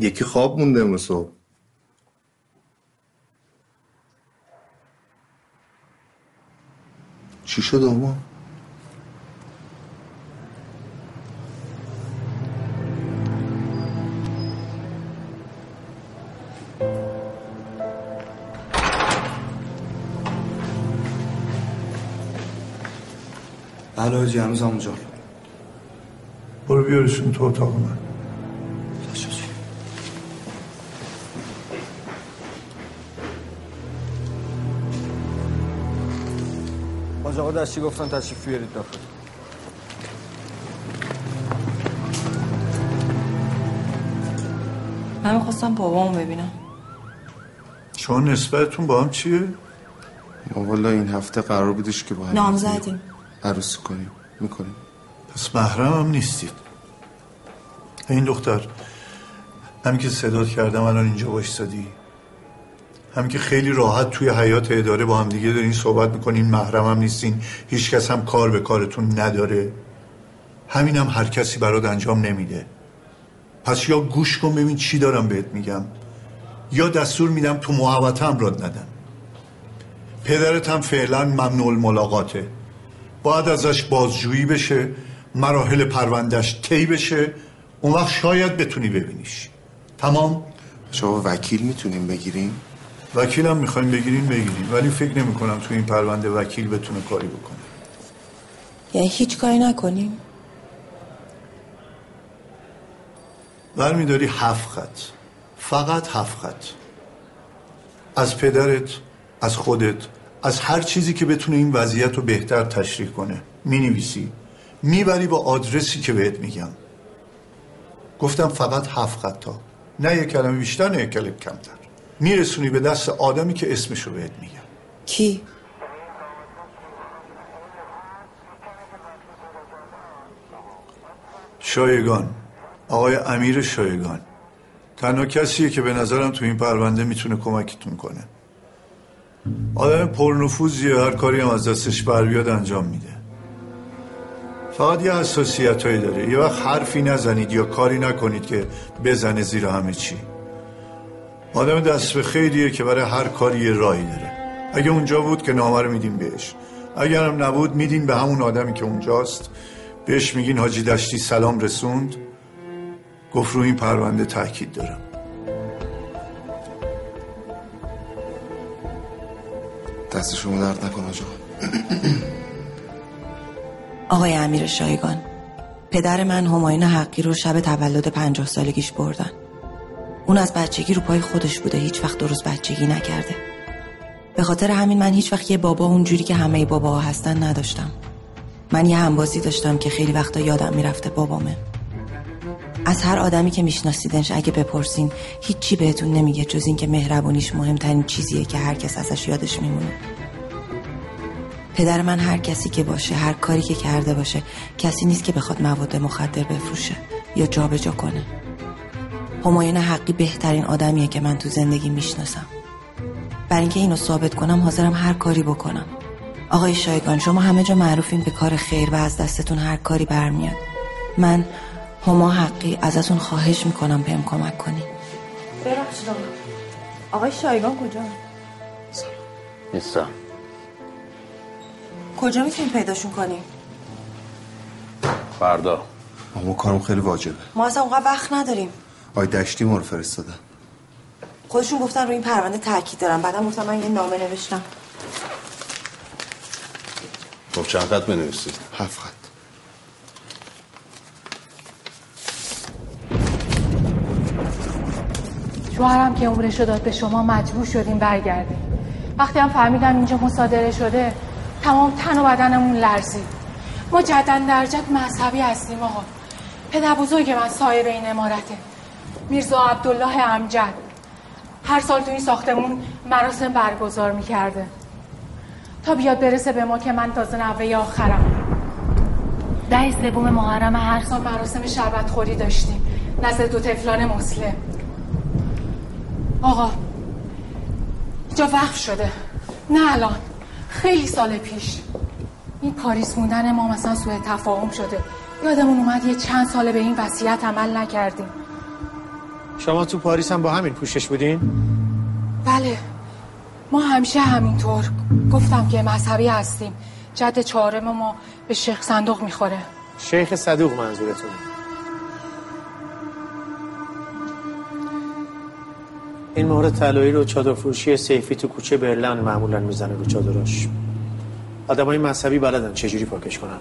یکی خواب مونده امروز صبح. چی شد آما؟ بله هنوز همونجا. برو بیارشون تو اتاق من. باز آقا دستی گفتن تشریف بیارید داخل. من می‌خواستم بابامو ببینم. شما نسبتتون با هم چیه؟ ما والا این هفته قرار بودش که با هم نام زدیم عروسی کنیم. می‌کنیم. پس محرم هم نیستید. این دختر همین که صدات کردم الان اینجا بایستادی هم که خیلی راحت توی حیات اداره با هم دیگه دارین صحبت می‌کنین محرم هم نیستین هیچ کس هم کار به کارتون نداره. همین هم هر کسی برات انجام نمیده. پس یا گوش کن ببین چی دارم بهت میگم. یا دستور میدم تو محوطه هم راد ندن. پدرت هم فعلا ممنوع الملاقاته. باید ازش بازجویی بشه مراحل پروندهش طی بشه. اون وقت شاید بتونی ببینیش. تمام؟ شما وکیل می‌تونیم بگیریم؟ وکیلم می‌خوایم بگیرین بگیرین ولی فکر نمی کنم تو این پرونده وکیل بتونه کاری بکنه. یعنی هیچ کاری نکنیم؟ برمیداری هفت خط. فقط هفت خط. از پدرت از خودت از هر چیزی که بتونه این وضعیت رو بهتر تشریح کنه. می‌نویسی. می‌بری با آدرسی که بهت میگم. گفتم فقط هفت خطا نه یک کلمه بیشتر نه یک کلمه کمتر. میرسونی به دست آدمی که اسمشو بهت میگم کی؟ شایگان. آقای امیر شایگان. تنها کسیه که به نظرم تو این پرونده می‌تونه کمکتون کنه. آدم پرنفوذیه هر کاری هم از دستش بر بیاد انجام میده. فقط یه حساسیت هایی داره. یه وقت حرفی نزنید یا کاری نکنید که بزنه زیر همه چی. آدم دست به خیلیه که برای هر کاری یه راهی داره. اگه اونجا بود که نامه رو میدیم بهش. اگرم نبود میدین به همون آدمی که اونجاست. بهش میگین حاجی دشتی سلام رسوند. گفت رو این پرونده تاکید دارم. دست شما درد نکن آجا. [COUGHS] آقای امیر شایگان پدر من همایون حقی رو شب تولد پنجاه سالگیش بردن. اون از بچگی رو پای خودش بوده هیچ وقت درست بچگی نکرده. به خاطر همین من هیچ وقت یه بابا اونجوری که همه باباها هستن نداشتم. من یه همبازی داشتم که خیلی وقتا یادم می‌رفته بابامه. از هر آدمی که میشناسیدنش اگه بپرسین هیچی بهتون نمیگه جز اینکه مهربونیش مهمترین چیزیه که هر کس ازش یادش میمونه. پدر من هر کسی که باشه هر کاری که کرده باشه کسی نیست که بخواد مواد مخدر بفروشه یا جابجا کنه. همایون حقی بهترین آدمیه که من تو زندگی می‌شناسم. برای اینکه اینو ثابت کنم حاضرم هر کاری بکنم. آقای شایگان شما همه جا معروفین به کار خیر و از دستتون هر کاری برمیاد. من هما حقی ازتون خواهش می‌کنم بهم کمک کنین ببخشید آقا. آقای شایگان کجا؟ نیستم. کجا می‌تونیم پیداشون کنیم؟ فردا. اما کارم خیلی واجبه. ما اصلا اونقدر وقت نداریم. آی دشتی ما رو فرستادن. خودشون گفتن روی این پرونده تاکید دارم بعدم گفتم من یه نامه نوشتم. خب چند خط بنویسید؟ هفت خط. شوهرم که عمرش رو داد به شما مجبور شدیم برگردیم. وقتی هم فهمیدم اینجا مصادره شده تمام تن و بدنمون لرزید. ما جدا در جد مذهبی هستیم آقا. پدر بزرگ من صاحب این امارته میرزا عبدالله امجد. هر سال تو این ساختمون مراسم برگزار می‌کرده. تا بیاد برسه به ما که من تازه نوه آخرم. ده سوم محرم هر سال مراسم شربت خوری داشتیم. نزد دو تفلان مسلم. آقا اینجا وقف شده. نه الان. خیلی سال پیش. این پاریس موندن ما مثلا سوء تفاهم شده. یادمون اومد یه چند ساله به این وصیت عمل نکردیم. شما تو پاریس هم با همین پوشش بودین؟ بله. ما همیشه همینطور گفتم که مذهبی هستیم. جد چهارم ما به شیخ صندوق می‌خوره. شیخ صدوق منظورتونه. این مهر طلایی رو چادر فروشی سیفی تو کوچه برلن معمولا می‌زنه رو چادراش آدمای مذهبی بلدن چجوری پاکش کنن.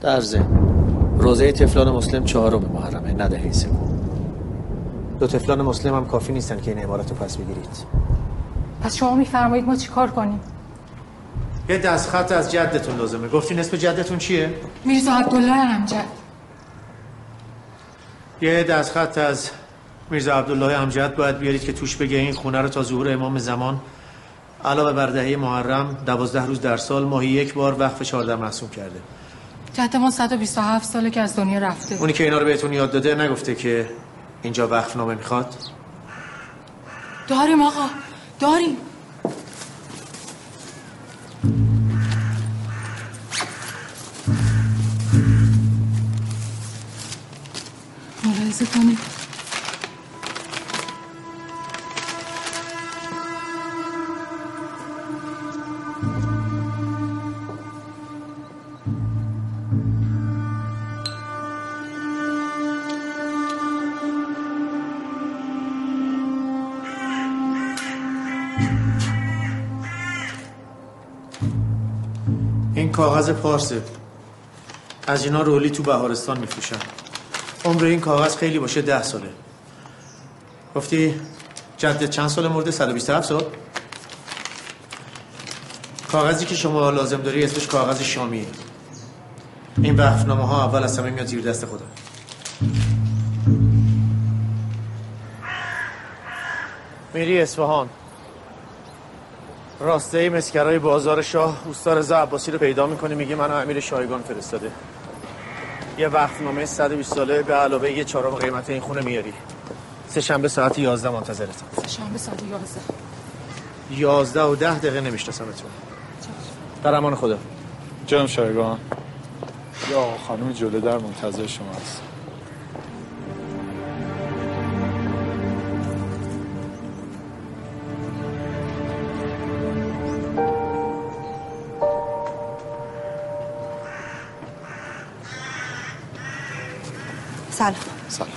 در روزه تفلان مسلم چهارم محرمه نه دهه سوم. دو تفلان مسلم هم کافی نیستن که این عبارت رو پس بگیرید. پس شما میفرمایید ما چیکار کنیم؟ یه دستخط از جدتون لازمه. گفتین اسم جدتون چیه؟ میرزا عبدالله امجد. یه دستخط از میرزا عبدالله امجد باید بیارید که توش بگه این خونه رو تا ظهور امام زمان علاوه بر دهه محرم دوازده روز در سال ماهی یک بار وقف چهارده معصوم کرده. جد ما 127 ساله که از دنیا رفته. اونی که اینا رو بهتون یاد داده نگفته که اینجا وقف نامه می‌خواد؟ داریم آقا. داریم. ملاحظه کنید. کاغذ پارسه از اینا رولی تو بهارستان میفروشن عمر این کاغذ خیلی باشه ده ساله. گفتی جدت چند سال مرده؟ 127 سال. کاغذی که شما لازم داری اسمش کاغذ شامیه این وقفنامه ها اول از همه میاد زیر دست خودم. میری اصفهان. راسته مسکرای بازار شاه اوستا رضا عباسی رو پیدا می‌کنی میگه منو امیر شایگان فرستاده. یه وقفنامه 120 ساله به علاوه یه چهارم قیمت این خونه میاری. سه شنبه ساعت 11 منتظرتم شنبه ساعت 11 11 و 10 دقیقه نمیشناسمتون. در امان خدا. جناب شایگان یا خانم جلو در منتظر شما است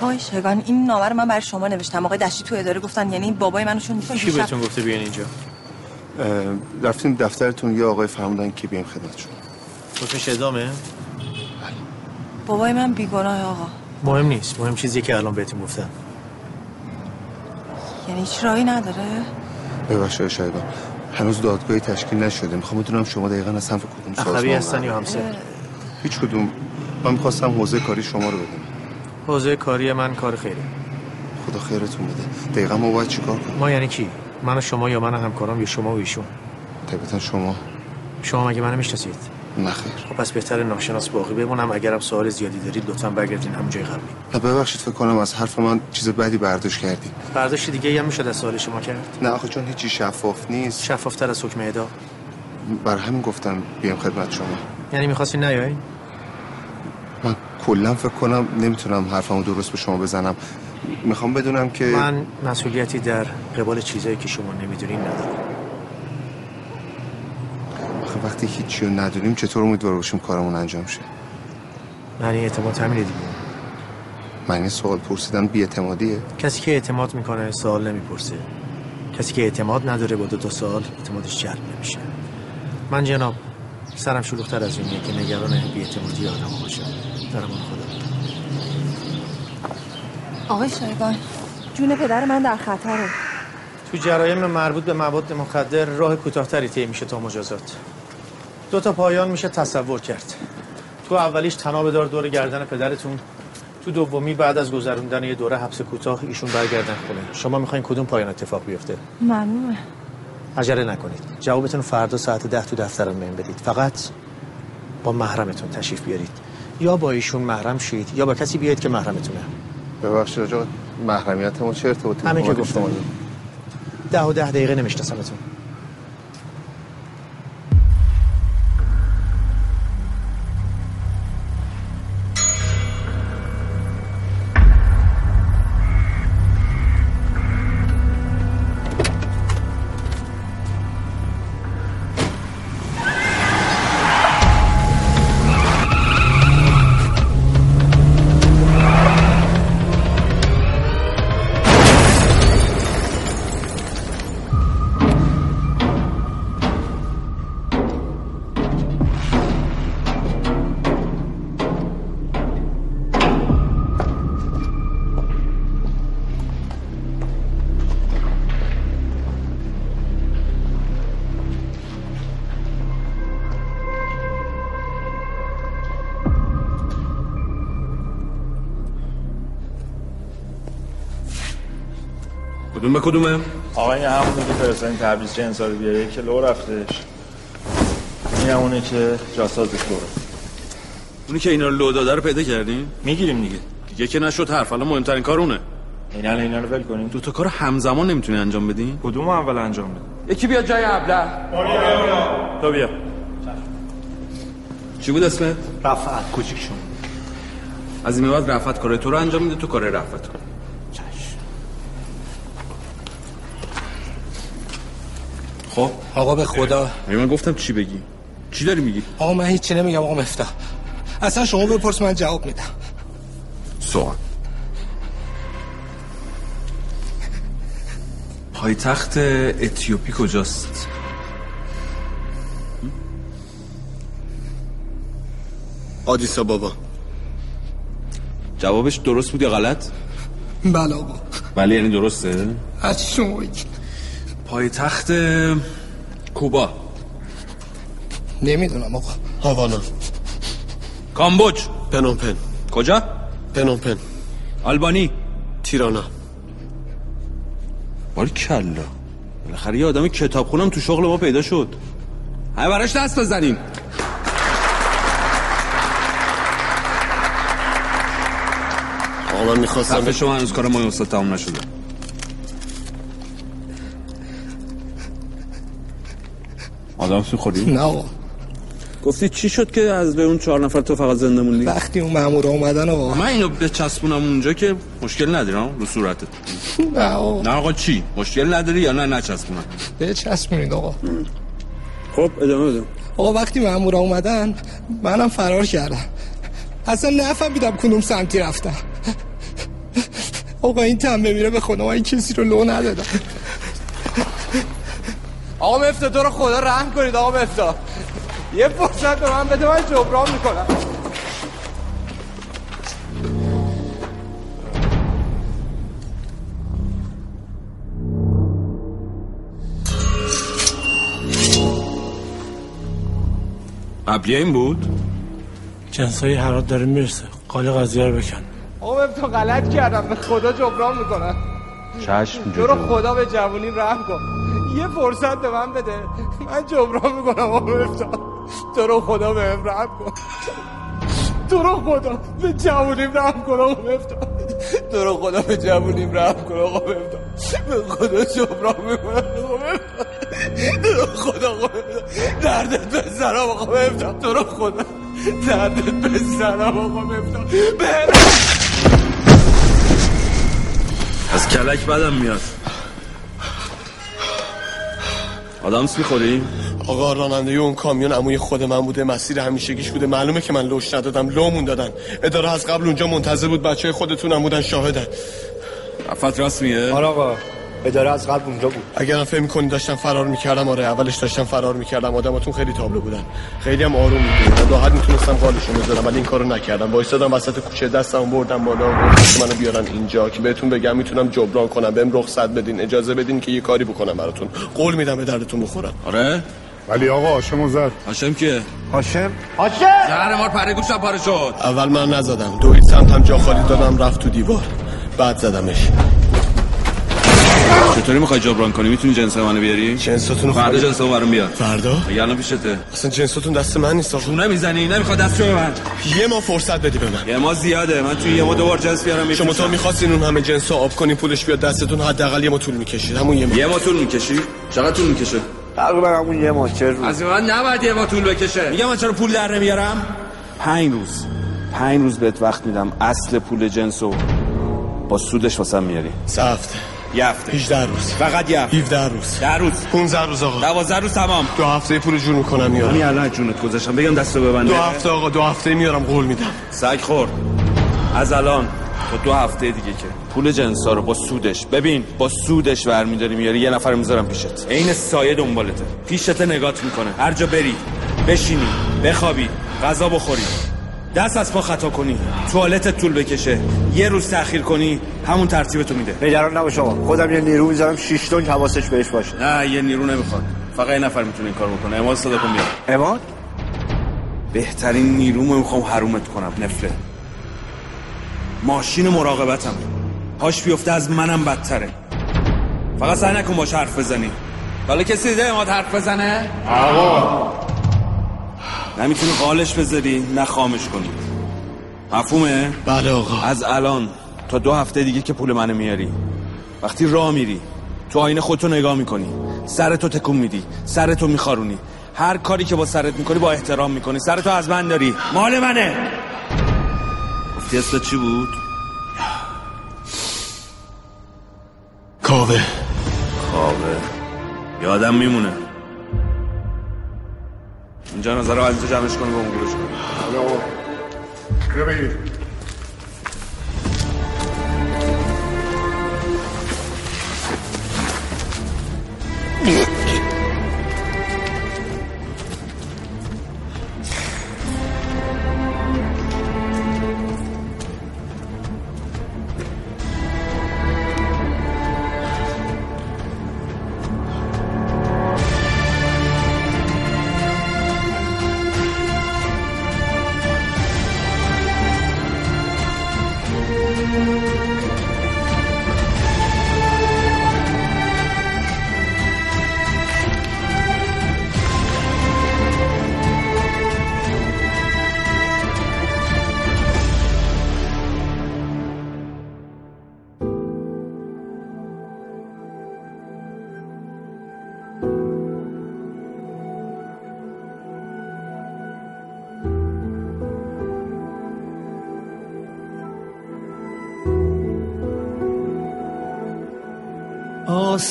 آقای شایگان این نامه رو من برای شما نوشتم. آقای دشتی تو اداره گفتن یعنی بابای منو چون کی بهتون گفته بیان اینجا؟ رفتیم دفترتون یه آقای فرمودن که بیایم خدمتشون. اسمش ادامه بابای من بیگناه آقا. مهم نیست. مهم چیزی که الان بهتون گفتم. یعنی هیچ راهی نداره؟ ببخشید آقای شایگان هنوز دادگاهی تشکیل نشده. می‌خوام بدونم شما دقیقا از صنف کدوم سازمان هستن یا همسر؟ هیچ کدوم. من می‌خواستم حوزه کاری شما رو بدونم. حوزه کاری من کار خیره. خدا خیرتون بده. دقیقا ما باید چیکار کنیم؟ ما یعنی کی؟ من و شما یا من و همکارم یا شما و ایشون؟ طبیعتا شما. شما مگه منو می‌شناسید؟ نه خیر. خب پس بهتر ناشناس باقی بمونم. اگرم سوال زیادی دارید لطفا برگردین همون جای قبلی. نه ببخشید فکر کنم از حرف من چیز بدی برداشت کردی. برداشت دیگه هم می‌شد از سوال شما کرد؟ نه آخه چون هیچی شفاف نیست. شفافتر از حکم اعدام بر همین گفتم بیام خدمت شما. یعنی می‌خواستی نیای؟ من کلا فکر کنم نمی‌تونم حرفمو درست به شما بزنم. می‌خوام بدونم که من مسئولیتی در قبال چیزایی که شما نمی‌دونین ندارم. آخه وقتی هیچی رو ندونیم چطور امیدوار باشیم کارمون انجام شه؟ معنی اعتماد همینه دیگه. معنی سوال پرسیدن بی‌اعتمادیه کسی که اعتماد می‌کنه سوال نمی‌پرسه. کسی که اعتماد نداره با دو تا سوال اعتمادش جلب نمیشه. من جناب سرم شلوغتر از اینه که نگران بی‌اعتمادی آدم باشم. امان خدا آقای شایگان جون پدر من در خطره. تو جرایم مربوط به مواد مخدر راه کوتاهتری طی میشه تا مجازات. دو تا پایان میشه تصور کرد. تو اولیش تناب دار دور گردن پدرتون تو دومی بعد از گذروندن یه دوره حبس کوتاه ایشون برگردن خونه. شما می‌خواین کدوم پایان اتفاق بیفته؟ ممنونم عجله نکنید. جوابتون فردا ساعت ده تو دفترم بهم بدید. فقط با محرمتون تشریف بیارید. یا با ایشون محرم شید یا با کسی بیاید که محرمتونه. ببخشید آقا محرمیت ما چه ارتباطی همین که گفتم. ده و ده دقیقه نمیشناسمتون. کدوم به کدومه؟ آقا این همونه که فرستادین تبریز چه انصاری بیاره که لو رفتش. این همونه که جاسازش رفت اونی که اینا رو لو داده رو پیدا کردین؟ می‌گیریم دیگه. دیگه که نشد حرف الان مهمترین کار اونه. این الان اینا رو ول کنیم. دو تا کار همزمان نمی‌تونی انجام بدین؟ کدوم اول انجام بدیم؟ یکی بیاد جای ابله. تو بیا. چی بود اسمت؟ رفعت. کوچیک شما از این بعد رفعت کار تو رو انجام میده تو کار رفعت رو. خب؟ آقا به خدا. من گفتم چی بگی؟ چی داری میگی؟ آقا من هیچی نمیگم آقا مفتاح. اصلا شما بپرس من جواب میدم. سوال. پایتخت اتیوپی کجاست؟ آدیسا بابا. جوابش درست بود یا غلط؟ بله آقا. بله یعنی درسته؟ از شما پایتخت کوبا. نمی‌دونم آقا. هاوانا کامبوج. پنومپن کجا؟ پنومپن آلبانی. تیرانا. باری کلا. بالاخره یه آدم کتاب خونم تو شغل ما پیدا شد. همه براش دست بزنیم. آقا من می‌خواستم صفحه شما هنوز کار ما استاد تمام نشده. آدم می‌خوری؟ نه آقا. گفتی چی شد که از به اون چهار نفر تو فقط زنده موندی؟ وقتی اون مامورا اومدن آقا. من اینو بچسبونم اونجا که مشکل نداری رو صورتت. نه آقا. نه آقا چی؟ مشکل نداری یا نه نچسبونم؟ به چسبونید آقا. خب ادامه بده. آقا وقتی مامورا اومدن منم فرار کردم. اصلا نفهمیدم کدوم سمتی رفتم آقا این تنبه میره به خدا من کسی رو لو ندادم. آقا مفتاح تو رو خدا رحم کنید آقا مفتاح یه فرصت به من بده من جبران می‌کنم؟ قبلیه این بود؟ جنسایی حرات داره می‌رسه. قال قضیه رو بکن. آقا مفتاح غلط کردم. به خدا جبران می‌کنم. چشم تو رو خدا به جوونی رحم کن. یه فرصت به من بده. من جبران می‌کنم آقا مفتاح تو رو خدا به هم رحم کن. تو رو خدا به جوونیم رحم کن آقا مفتاح تو رو خدا به جوونیم رحم کن آقا مفتاح به خدا جبران می‌کنم آقا تو رو خدا آقا دردت به سرم آقا مفتاح تو رو خدا. دردت به سرم آقا به از کلک بدم میاد. آدامس می‌خوری؟ آقا راننده اون کامیون عموی خود من بوده مسیر همیشگیش بوده معلومه که من لوش ندادم لومون دادن اداره از قبل اونجا منتظر بود بچه خودتون هم بودن شاهدن رفت راست میگه؟ آره آقا اداره از قبل اونجا بود. اگرم فکر می‌کنی داشتم فرار می‌کردم آره اولش داشتم فرار می‌کردم. آدماتون خیلی تابلو بودن. خیلی هم آروم می‌گیرن راحت می‌تونستم قالشون بذارم ولی این کارو نکردم. وایسادم وسط کوچه دستم بردم بالا و گفتم منو بیارن اینجا که بهتون بگم می‌تونم جبران کنم. بهم رخصت بدین اجازه بدین که یه کاری بکنم براتون. قول میدم به دردتون بخورم. آره؟ ولی آقا هاشمو زد. هاشم که هاشم؟ هاشم! زهر مار پره گوشم پاره شد. اول من نزدم. دوید سمت هم جا خالی دادم رفت تو دیوار. بعد زدمش. چطوری می‌خوای جبران کنی؟ می‌تونی جنس منو بیاری؟ جنساتون فردا جنس برام بیار. فردا؟ مگه الان پیشته. اصلا جنساتون دست من نیست آقا. چونه می‌زنی نمی‌خواد دست به من یه ما فرصت بدی به من. یه ما زیاده. من توی یه ما دوبار جنس بیارم شما تا می‌خواستین اون همه جنس رو آب کنین پولش بیاد دستتون حداقل یه ما طول می‌کشید همون یه ما. یه ما طول می‌کشی؟ چقدر طول می‌کشه؟ تقریبا همون یه ماه چه روز. از من نباید یه ما طول بکشه. میگم من چرا پول در نمیارم؟ پنج روز. پنج روز بهت وقت میدم. اصل پول جنسو با سودش واسم میاری. سه هفته یه هفته 18 روز. فقط یه هفته 17 روز. ده روز. 15 روز آقا. 12 روز تمام. دو هفته پول جور می‌کنم میارم. همین الان جونت گذاشتم. بگم دستو ببنده دو هفته آقا دو هفته میارم قول میدم. سگ خورد. از الان تا دو هفته دیگه که. پول جنسا رو با سودش. ببین با سودش برمیداری میاری. یه نفر می‌ذارم پیشت. عین سایه دنبالته. پیشت نگات می‌کنه. هر جا بری بشینی بخوابی غذا بخوری. دست از پا خطا کنی توالتت طول بکشه یه روز تاخیر کنی همون ترتیبتو میده. نگران نباش آقا. خودم یه نیرو می‌ذارم 6 تن حواسش بهش باشه. نه یه نیرو نمی‌خواد. فقط یه نفر می‌تونه این کار بکنه. اماد صدا کن بیار اماد؟ بهترین نیرومو می‌خوام حرومت کنم نفله ماشین مراقبتم. هاش بیفته از منم بدتره. فقط سعی نکن باش حرف بزنی. حالا کسی دیده اماد حرف بزنه؟ آقا. نمی‌تونی قالش بذاری نه خامش کنی. مفهومه؟ بله آقا. از الان تا دو هفته دیگه که پول منو میاری. وقتی راه میری تو آینه خودتو نگاه می‌کنی. سرتو تکون میدی سرتو میخارونی. هر کاری که با سرت می‌کنی با احترام می‌کنی. سرتو از من داری. مال منه. گفتی اسمت چی بود؟ کاوه. کاوه. یادم میمونه. اینجا نظر رو جمعش کنی به اون گروش کنی بیا بگیر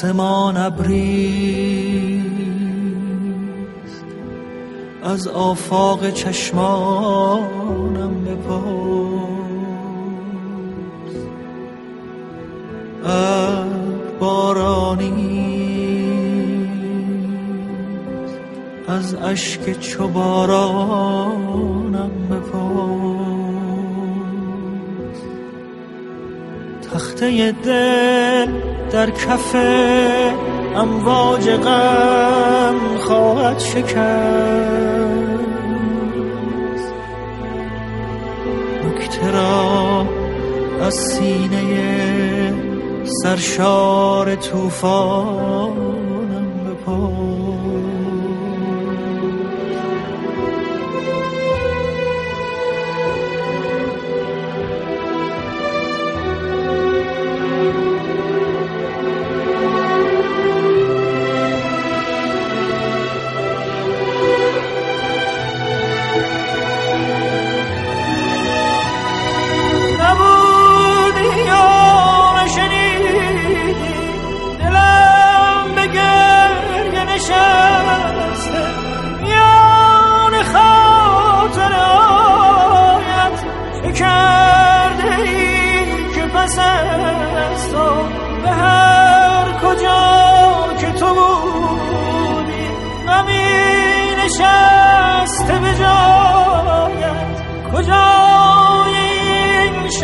آسمان ابری از آفاق چشمانم بپرس. ابر بارانی. از اشک چو بارانم بپرس. تخته دل در کف امواج غم خواهد شکست. نکته را از سینه سرشار توفانم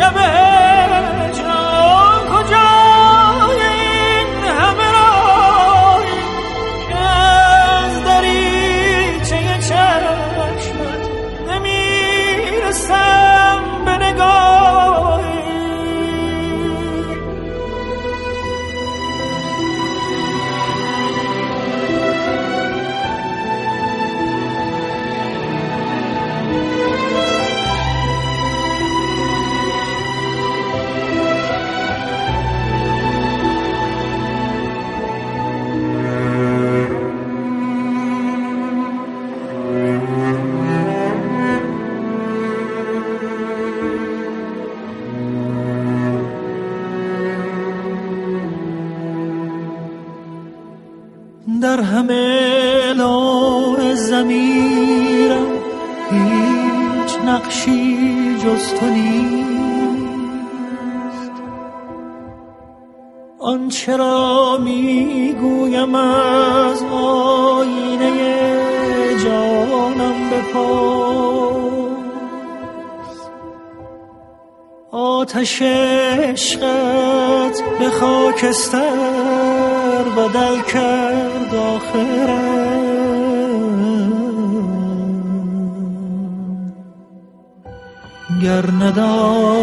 این آخرم گر نداری